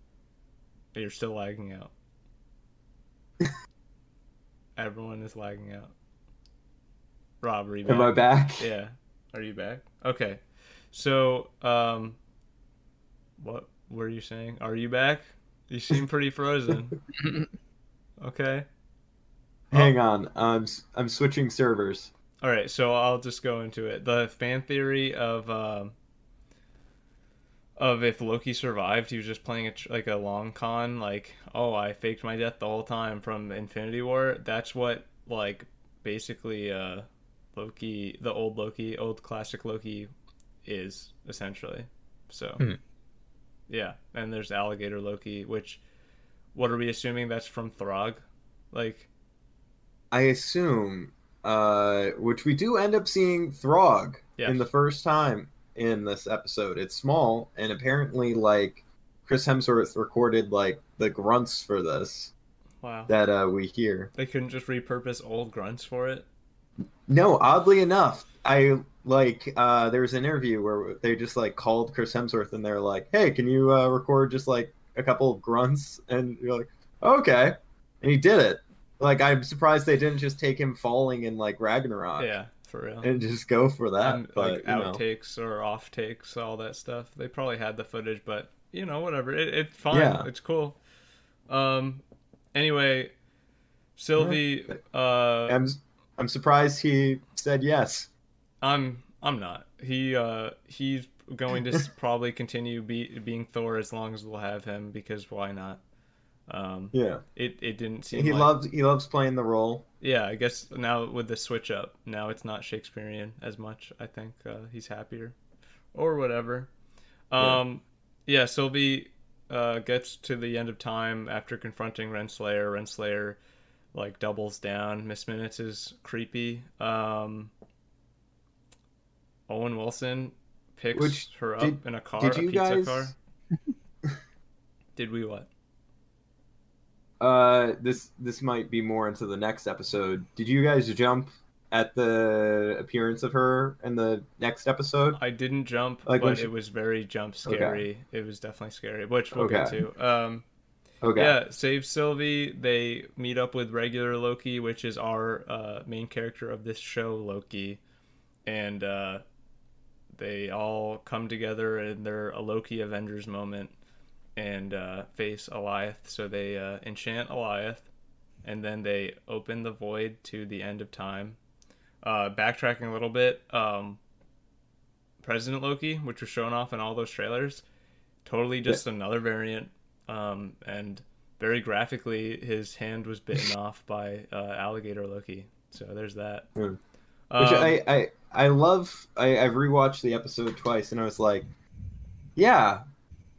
A: You're still lagging out. Everyone is lagging out. Rob, are you
C: Am I back?
A: Yeah. Are you back? Okay. So, um, what were you saying? Are you back? You seem pretty frozen. Okay.
C: Hang on, I'm I'm switching servers.
A: All right. So I'll just go into it. The fan theory of um, of if Loki survived, he was just playing a tr- like a long con, like oh I faked my death the whole time from Infinity War. That's what like basically uh, Loki, the old Loki, old classic Loki, is essentially. So
B: Hmm.
A: yeah, and there's alligator Loki, which what are we assuming that's from Throg? Like
C: I assume, uh, which we do end up seeing Throg
A: Yes.
C: in the first time in this episode. It's small, and apparently, like Chris Hemsworth recorded like the grunts for this
A: wow,
C: that uh, we hear.
A: they couldn't just repurpose old grunts for it.
C: No, oddly enough, I like uh, there was an interview where they just like called Chris Hemsworth and they're like, "Hey, can you uh, record just like a couple of grunts?" And you're like, "Okay," and he did it. Like I'm surprised they didn't just take him falling in like Ragnarok.
A: Yeah, for real.
C: and just go for that.
A: and,
C: but
A: like
C: you know.
A: outtakes or off takes, all that stuff. They probably had the footage, but you know, whatever. It, it's fine.
C: Yeah.
A: It's cool. Um. Anyway, Sylvie. Uh,
C: I'm I'm surprised he said yes.
A: I'm I'm not. He uh he's going to probably continue be, being Thor as long as we'll have him because why not? Um.
C: Yeah,
A: It it didn't seem.
C: he
A: like,
C: loves he loves playing the role.
A: Yeah, I guess now with the switch up, now it's not Shakespearean as much. I think uh, he's happier, or whatever.
C: Yeah.
A: Um, yeah, Sylvie uh, gets to the end of time after confronting Renslayer. Renslayer like doubles down. Miss Minutes is creepy. Um, Owen Wilson picks
C: Which-
A: her up
C: did-
A: in a car,
C: Did
A: a pizza
C: guys?
A: car. Did we what?
C: Uh, this this might be more into the next episode. Did you guys jump at the appearance of her in the next episode?
A: I didn't jump,
C: Like
A: but
C: she-
A: it was very jump scary. It was definitely scary, which we'll get to. Um,
C: Okay.
A: Yeah, save Sylvie. They meet up with regular Loki, which is our uh, main character of this show, Loki, and uh, they all come together in their a Loki Avengers moment and uh, face Alioth. So they uh, enchant Alioth, and then they open the void to the end of time. Uh, backtracking a little bit, um, President Loki, which was shown off in all those trailers, totally just another variant um, and very graphically, his hand was bitten off by uh, alligator Loki. So there's that.
C: Hmm.
A: Um,
C: Which I, I I love. I, I've rewatched the episode twice, and I was like, yeah,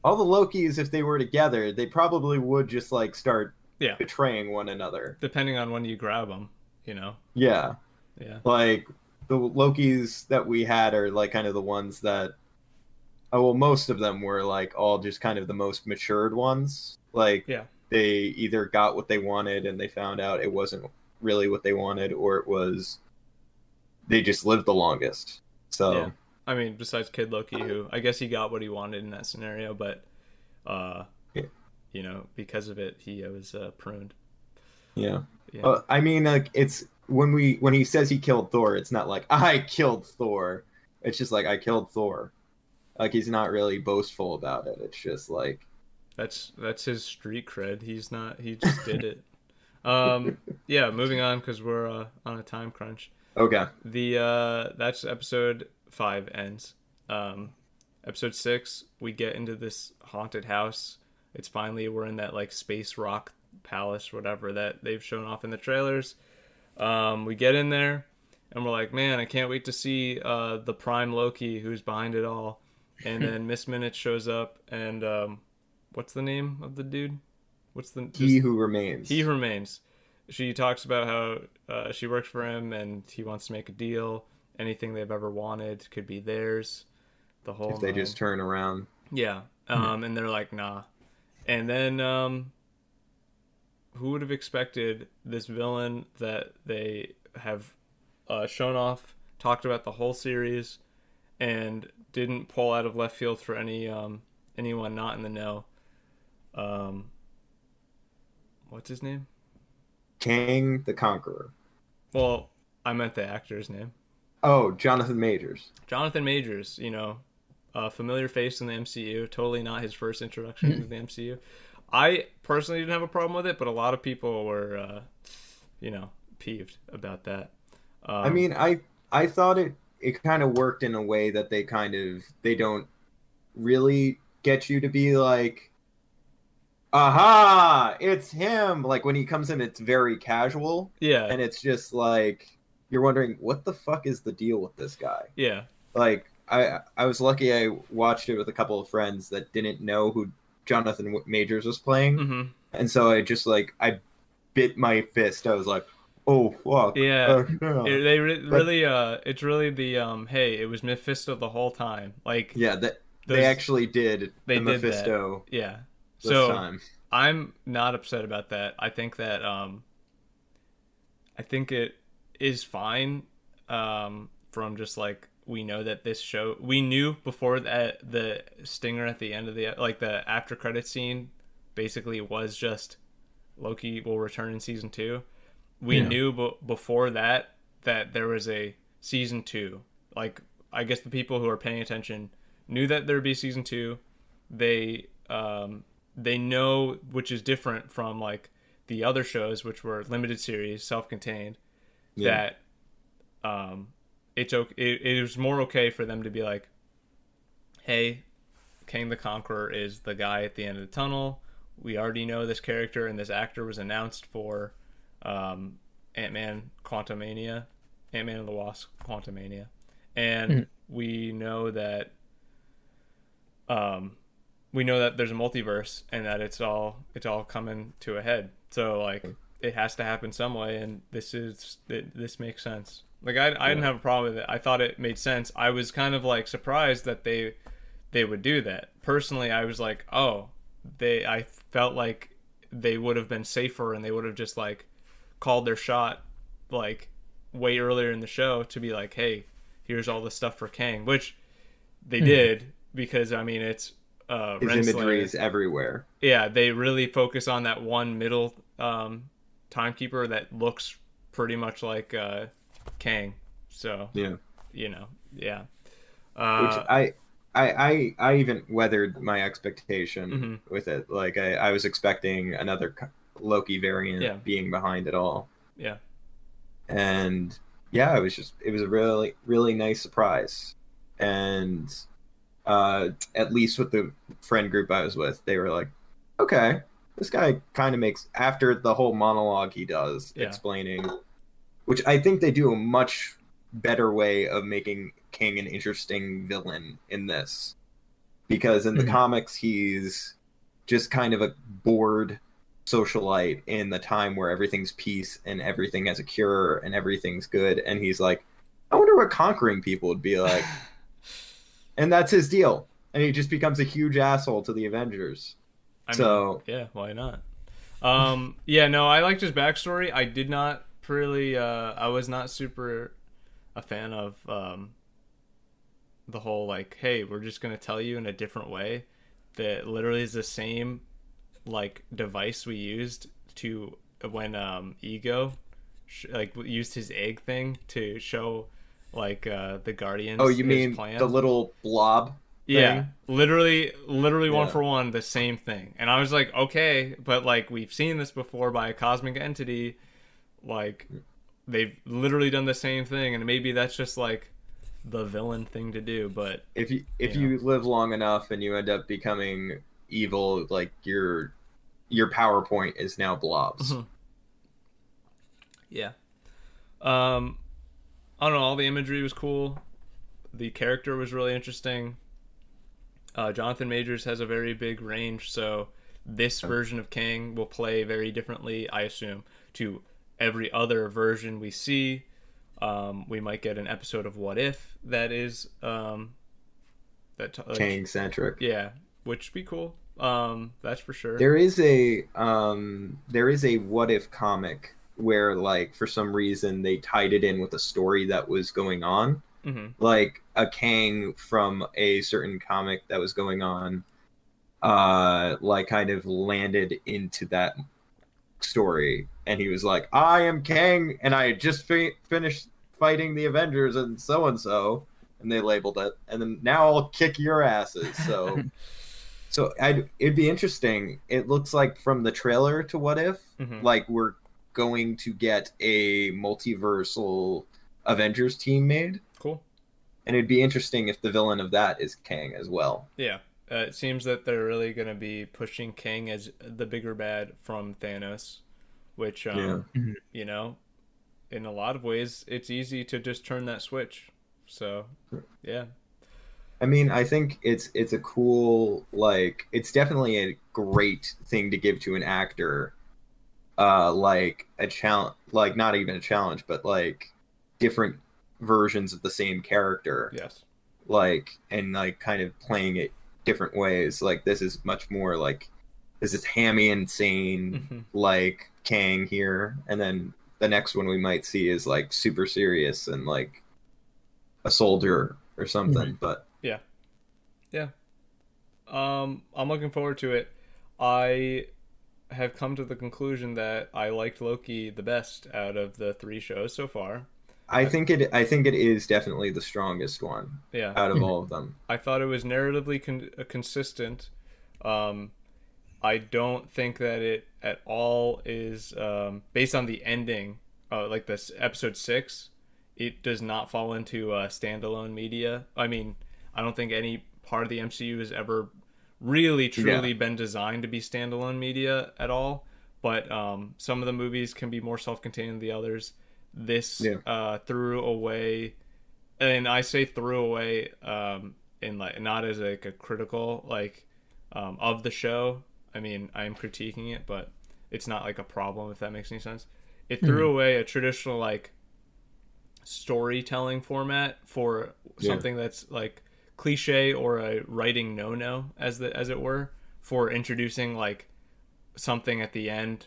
C: all the Lokis, if they were together, they probably would just like start
A: Yeah.
C: betraying one another.
A: depending on when you grab them, you know.
C: Yeah,
A: Yeah.
C: like the Lokis that we had are like kind of the ones that. Oh well, most of them were like all just kind of the most matured ones. Like
A: Yeah.
C: they either got what they wanted and they found out it wasn't really what they wanted, or it was they just lived the longest. So.
A: Yeah. I mean, besides Kid Loki, who I guess he got what he wanted in that scenario, but uh,
C: Yeah.
A: you know, because of it, he was uh, pruned.
C: Yeah.
A: Yeah.
C: Uh, I mean, like it's when we when he says he killed Thor, it's not like I killed Thor. It's just like I killed Thor. Like he's not really boastful about it. It's just like
A: That's that's his street cred. He's not. He just did it. Um, yeah. Moving on because we're uh, on a time crunch.
C: okay.
A: The uh, that's episode five ends. Um, episode six, we get into this haunted house. It's finally we're in that like space rock palace, whatever that they've shown off in the trailers. Um, we get in there and we're like, man, I can't wait to see uh, the prime Loki who's behind it all. And then Miss Minutes shows up and um, what's the name of the dude? What's the
C: He who remains.
A: he remains. She talks about how uh, she works for him and he wants to make a deal. Anything they've ever wanted could be theirs. The whole
C: if they
A: nine.
C: just turn around.
A: yeah, um, and they're like nah. And then um, who would have expected this villain that they have uh, shown off, talked about the whole series, and didn't pull out of left field for any um, anyone not in the know. Um, what's his name?
C: Kang the Conqueror.
A: Well, I meant the actor's name.
C: Oh, Jonathan Majors.
A: Jonathan Majors, you know, a familiar face in the MCU. Totally not his first introduction to the MCU. I personally didn't have a problem with it, but a lot of people were, uh, you know, peeved about that. Um,
C: I mean, I I thought it it kind of worked in a way that they kind of they don't really get you to be like aha it's him like when he comes in it's very casual
A: yeah,
C: and it's just like you're wondering what the fuck is the deal with this guy
A: yeah,
C: like i i was lucky i watched it with a couple of friends that didn't know who jonathan majors was playing
A: hmm
C: and so i just like i bit my fist i was like oh fuck
A: Yeah.
C: No.
A: It- they re- really, uh, it's really the um, hey, it was Mephisto the whole time. Like,
C: yeah that
A: those-
C: they actually did
A: they
C: the
A: did that.
C: Mephisto
A: yeah.
C: this
A: So
C: time.
A: I'm not upset about that. I think that um I think it is fine um from just like we know that this show we knew before that the stinger at the end of the like the after credit scene basically was just Loki will return in season 2. We
C: Yeah.
A: knew b- before that that there was a season 2. Like I guess the people who are paying attention knew that there'd be season 2. They um they know which is different from like the other shows which were limited series self-contained
C: Yeah.
A: that um it's okay it, it was more okay for them to be like hey Kang the conqueror is the guy at the end of the tunnel we already know this character and this actor was announced for um ant-man quantumania ant-man and the wasp quantumania and
B: Mhm.
A: we know that um we know that there's a multiverse and that it's all it's all coming to a head. So like it has to happen some way, and this is it, this makes sense. Like I, I didn't have a problem with it. I thought it made sense. I was kind of like surprised that they they would do that. Personally, I was like, oh, they. I felt like they would have been safer and they would have just like called their shot like way earlier in the show to be like, hey, here's all the stuff for Kang, which they did because I mean it's uh
C: His
A: Renslayer-
C: imagery is everywhere.
A: yeah, they really focus on that one middle um, timekeeper that looks pretty much like uh, Kang. So
C: Yeah.
A: you know, yeah.
C: Which
A: Uh,
C: I, I, I, I even weathered my expectation
A: Mhm.
C: with it. Like I, I was expecting another Loki variant
A: Yeah.
C: being behind it all,
A: yeah,
C: and yeah, it was just it was a really really nice surprise, and uh, at least with the friend group I was with, they were like, okay, this guy kind of makes after the whole monologue he does
A: Yeah.
C: explaining, which I think they do a much better way of making Kang an interesting villain in this, because in the
B: Mhm.
C: comics he's just kind of a bored socialite in the time where everything's peace and everything has a cure and everything's good and he's like i wonder what conquering people would be like and that's his deal and he just becomes a huge asshole to the avengers
A: I mean,
C: so
A: yeah, why not? Um, yeah, no, I liked his backstory. I did not really. Uh, I was not super a fan of um, the whole like, hey, we're just gonna tell you in a different way that literally is the same like device we used to when um, Ego sh- like used his egg thing to show like uh the Guardians.
C: Oh, you mean
A: plan.
C: the little blob?
A: Yeah, literally, literally one for one, the same thing. And I was like, okay, but like we've seen this before by a cosmic entity, like they've literally done the same thing, and maybe that's just like the villain thing to do. But
C: If you if
A: Yeah.
C: you live long enough and you end up becoming evil, like your your PowerPoint is now blobs.
A: Mhm. yeah, um, I don't know. All the imagery was cool. The character was really interesting. Uh, Jonathan Majors has a very big range, so this version of Kang will play very differently, I assume, to every other version we see. Um, we might get an episode of What If that is um, that t-
C: Kang centric.
A: yeah, which would be cool. Um, that's for sure.
C: There is a um there is a what if comic where like for some reason they tied it in with a story that was going on.
A: Hmm
C: Like a Kang from a certain comic that was going on uh like kind of landed into that story. And he was like I am Kang and I had just fi- finished fighting the Avengers and so and so and they labeled it and then now I'll kick your asses. So so I'd, it'd be interesting. It looks like from the trailer to what if
A: hmm
C: like we're going to get a multiversal Avengers team made. And it'd be interesting if the villain of that is Kang as well
A: Yeah. Uh, it seems that they're really going to be pushing Kang as the bigger bad from Thanos, which, um,
B: Yeah. Mhm.
A: you know, in a lot of ways, it's easy to just turn that switch. So, yeah.
C: I mean, I think it's it's a cool like it's definitely a great thing to give to an actor, uh, like a challenge, like not even a challenge, but like different versions of the same character,
A: Yes.
C: like and like kind of playing it different ways. Like this is much more like this is hammy insane,
A: hmm
C: like Kang here, and then the next one we might see is like super serious and like a soldier or something. But yeah. Yeah.
A: Um, I'm looking forward to it. I have come to the conclusion that I liked Loki the best out of the three shows so far.
C: I think it. I think it is definitely the strongest one
A: Yeah.
C: out of all of them.
A: I thought it was narratively con- uh, consistent. Um, I don't think that it at all is um, based on the ending, uh, like this episode six. It does not fall into uh, standalone media. I mean, I don't think any part of the MCU has ever really truly been designed to be standalone media at all. But um, some of the movies can be more self-contained than the others. This
C: Yeah.
A: uh, threw away and I say threw away um in like not as like a critical like um of the show. I mean, I am critiquing it, but it's not like a problem if that makes any sense. It threw away a traditional like storytelling format for
C: Yeah.
A: something that's like cliche or a writing no-no as the as it were for introducing like something at the end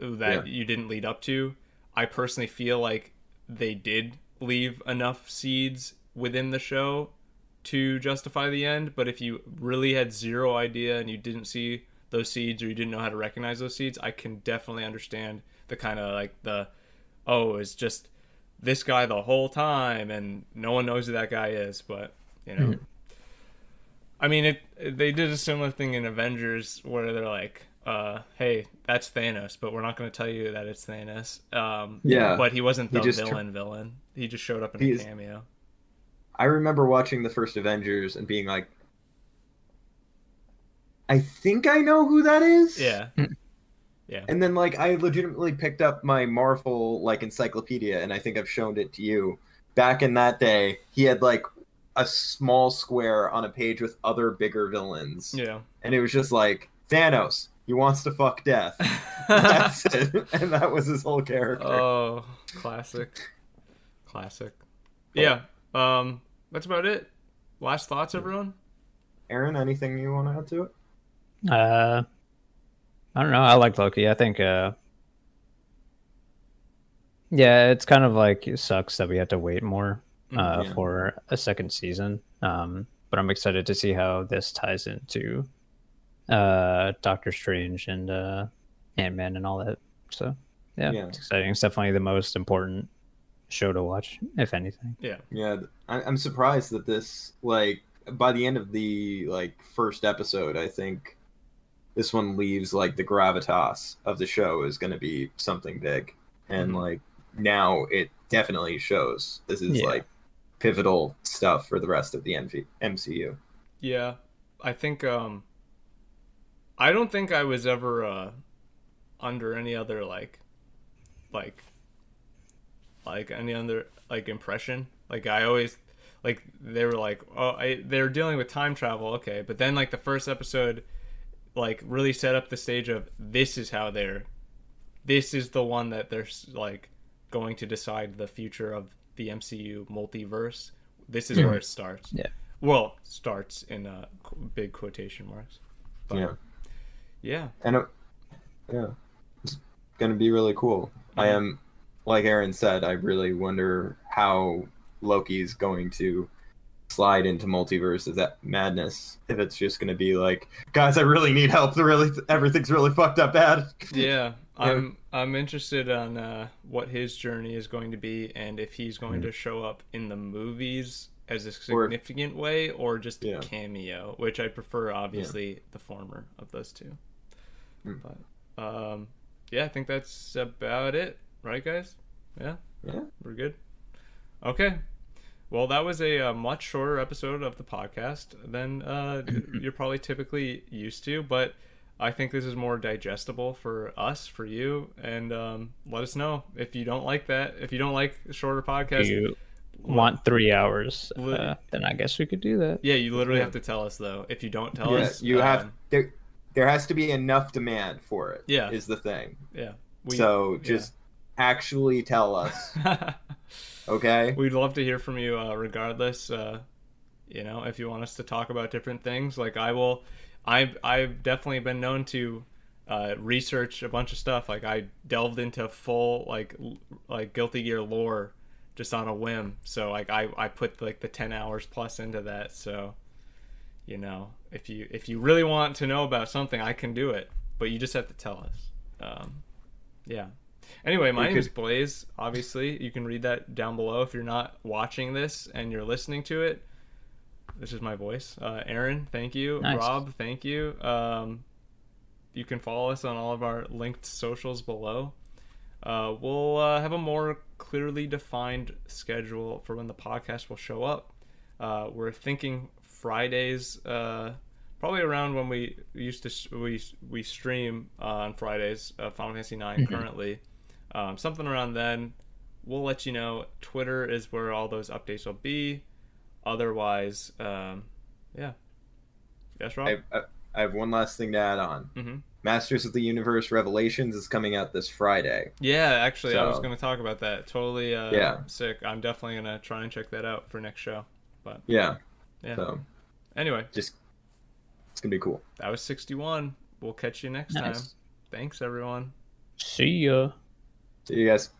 A: that
C: Yeah.
A: you didn't lead up to. I personally feel like they did leave enough seeds within the show to justify the end, but if you really had zero idea and you didn't see those seeds or you didn't know how to recognize those seeds, I can definitely understand the kind of like the oh, it's just this guy the whole time and no one knows who that guy is, but you know. Mm-hmm. I mean, it, they did a similar thing in Avengers where they're like, uh, "Hey, that's Thanos, but we're not going to tell you that it's Thanos." Um,
C: Yeah.
A: but he wasn't
C: He
A: the
C: just tr-
A: villain. villain. He just showed up in
C: He
A: a
C: is-
A: cameo.
C: I remember watching the first Avengers and being like, I think I know who that is.
A: Yeah.
C: Yeah, And then like I legitimately picked up my Marvel like encyclopedia and I think I've shown it to you. Back in that day, he had like a small square on a page with other bigger villains.
A: yeah.
C: And it was just like Thanos, he wants to fuck death. That's it. And that was his whole character.
A: oh, classic, classic. Yeah. Um, that's about it. Last thoughts, everyone.
C: Aren, anything you want to add to it?
B: Uh, I don't know. I like Loki. I think. Uh, yeah, it's kind of like it sucks that we have to wait more uh,
C: Yeah.
B: for a second season. Um, but I'm excited to see how this ties into uh, Doctor Strange and uh, Ant Man and all that. So yeah,
C: Yeah.
B: it's exciting. It's definitely the most important show to watch, if anything.
A: Yeah.
C: Yeah, I, I'm surprised that this like by the end of the like first episode, I think this one leaves like the gravitas of the show is going to be something big, and
A: Mhm.
C: like now it definitely shows this is
B: Yeah.
C: like pivotal stuff for the rest of the MV- MCU.
A: Yeah, I think um I don't think I was ever uh under any other like like like any other like impression. Like I always like they were like oh I they're dealing with time travel, okay, but then like the first episode like really set up the stage of this is how they're this is the one that they're like going to decide the future of the MCU multiverse. This is
B: Yeah.
A: where it starts.
B: Yeah.
A: Well, starts in uh, big quotation marks. But,
C: Yeah,
A: Yeah.
C: and it, yeah, it's going to be really cool. I am, like Aren said, I really wonder how Loki's going to slide into multiverse of that madness. If it's just going to be like, guys, I really need help. The really everything's really fucked up bad.
A: Yeah. I'm I'm interested on uh, what his journey is going to be and if he's going to show up in the movies as a
C: Or-
A: significant way or just
C: Yeah.
A: a cameo, which I prefer obviously the former of those two.
C: Mm.
A: But um yeah, I think that's about it, right guys? Yeah.
C: Yeah.
A: We're good. Okay. Well, that was a, uh much shorter episode of the podcast than uh, you're probably typically used to, but I think this is more digestible for us, for you, and um, let us know if you don't like that. If you don't like shorter podcasts,
B: you want three hours, uh, then I guess we could do that.
A: yeah, you literally
C: Yeah.
A: have to tell us though. If you don't tell
C: yeah,
A: us,
C: you have
A: um,
C: there. There has to be enough demand for it.
A: Yeah.
C: is the thing.
A: yeah. We,
C: so just actually tell us, okay?
A: We'd love to hear from you, uh, regardless. Uh, you know, if you want us to talk about different things, like I will. I've I've definitely been known to uh, research a bunch of stuff. Like I delved into full like l- like Guilty Gear lore just on a whim. So like I I put like the ten hours plus into that. So you know, if you if you really want to know about something, I can do it. But you just have to tell us. Um, yeah. Anyway, my
C: We
A: name
C: could-
A: is Blaze. Obviously, you can read that down below if you're not watching this and you're listening to it. This is my voice. Uh, Aren, thank you.
B: Nice.
A: Rob, thank you. Um, you can follow us on all of our linked socials below. Uh, we'll uh, have a more clearly defined schedule for when the podcast will show up. Uh, we're thinking Fridays, uh, probably around when we used to we we stream uh, on Fridays. Uh, Final Fantasy 9 currently, um, something around then. We'll let you know. Twitter is where all those updates will be. Otherwise, um, yeah. Yes, Rob.
C: I, I, I have one last thing to add on.
A: hmm
C: Masters of the Universe Revelations is coming out this Friday.
A: Yeah, actually, I was going to talk about that. Totally uh,
C: Yeah.
A: sick. I'm definitely going to try and check that out for next show.
C: But yeah.
A: Yeah.
C: So
A: Anyway,
C: just it's gonna be cool.
A: that was 61. We'll catch you next
B: Nice.
A: time. Thanks, everyone.
B: See ya.
C: See you guys.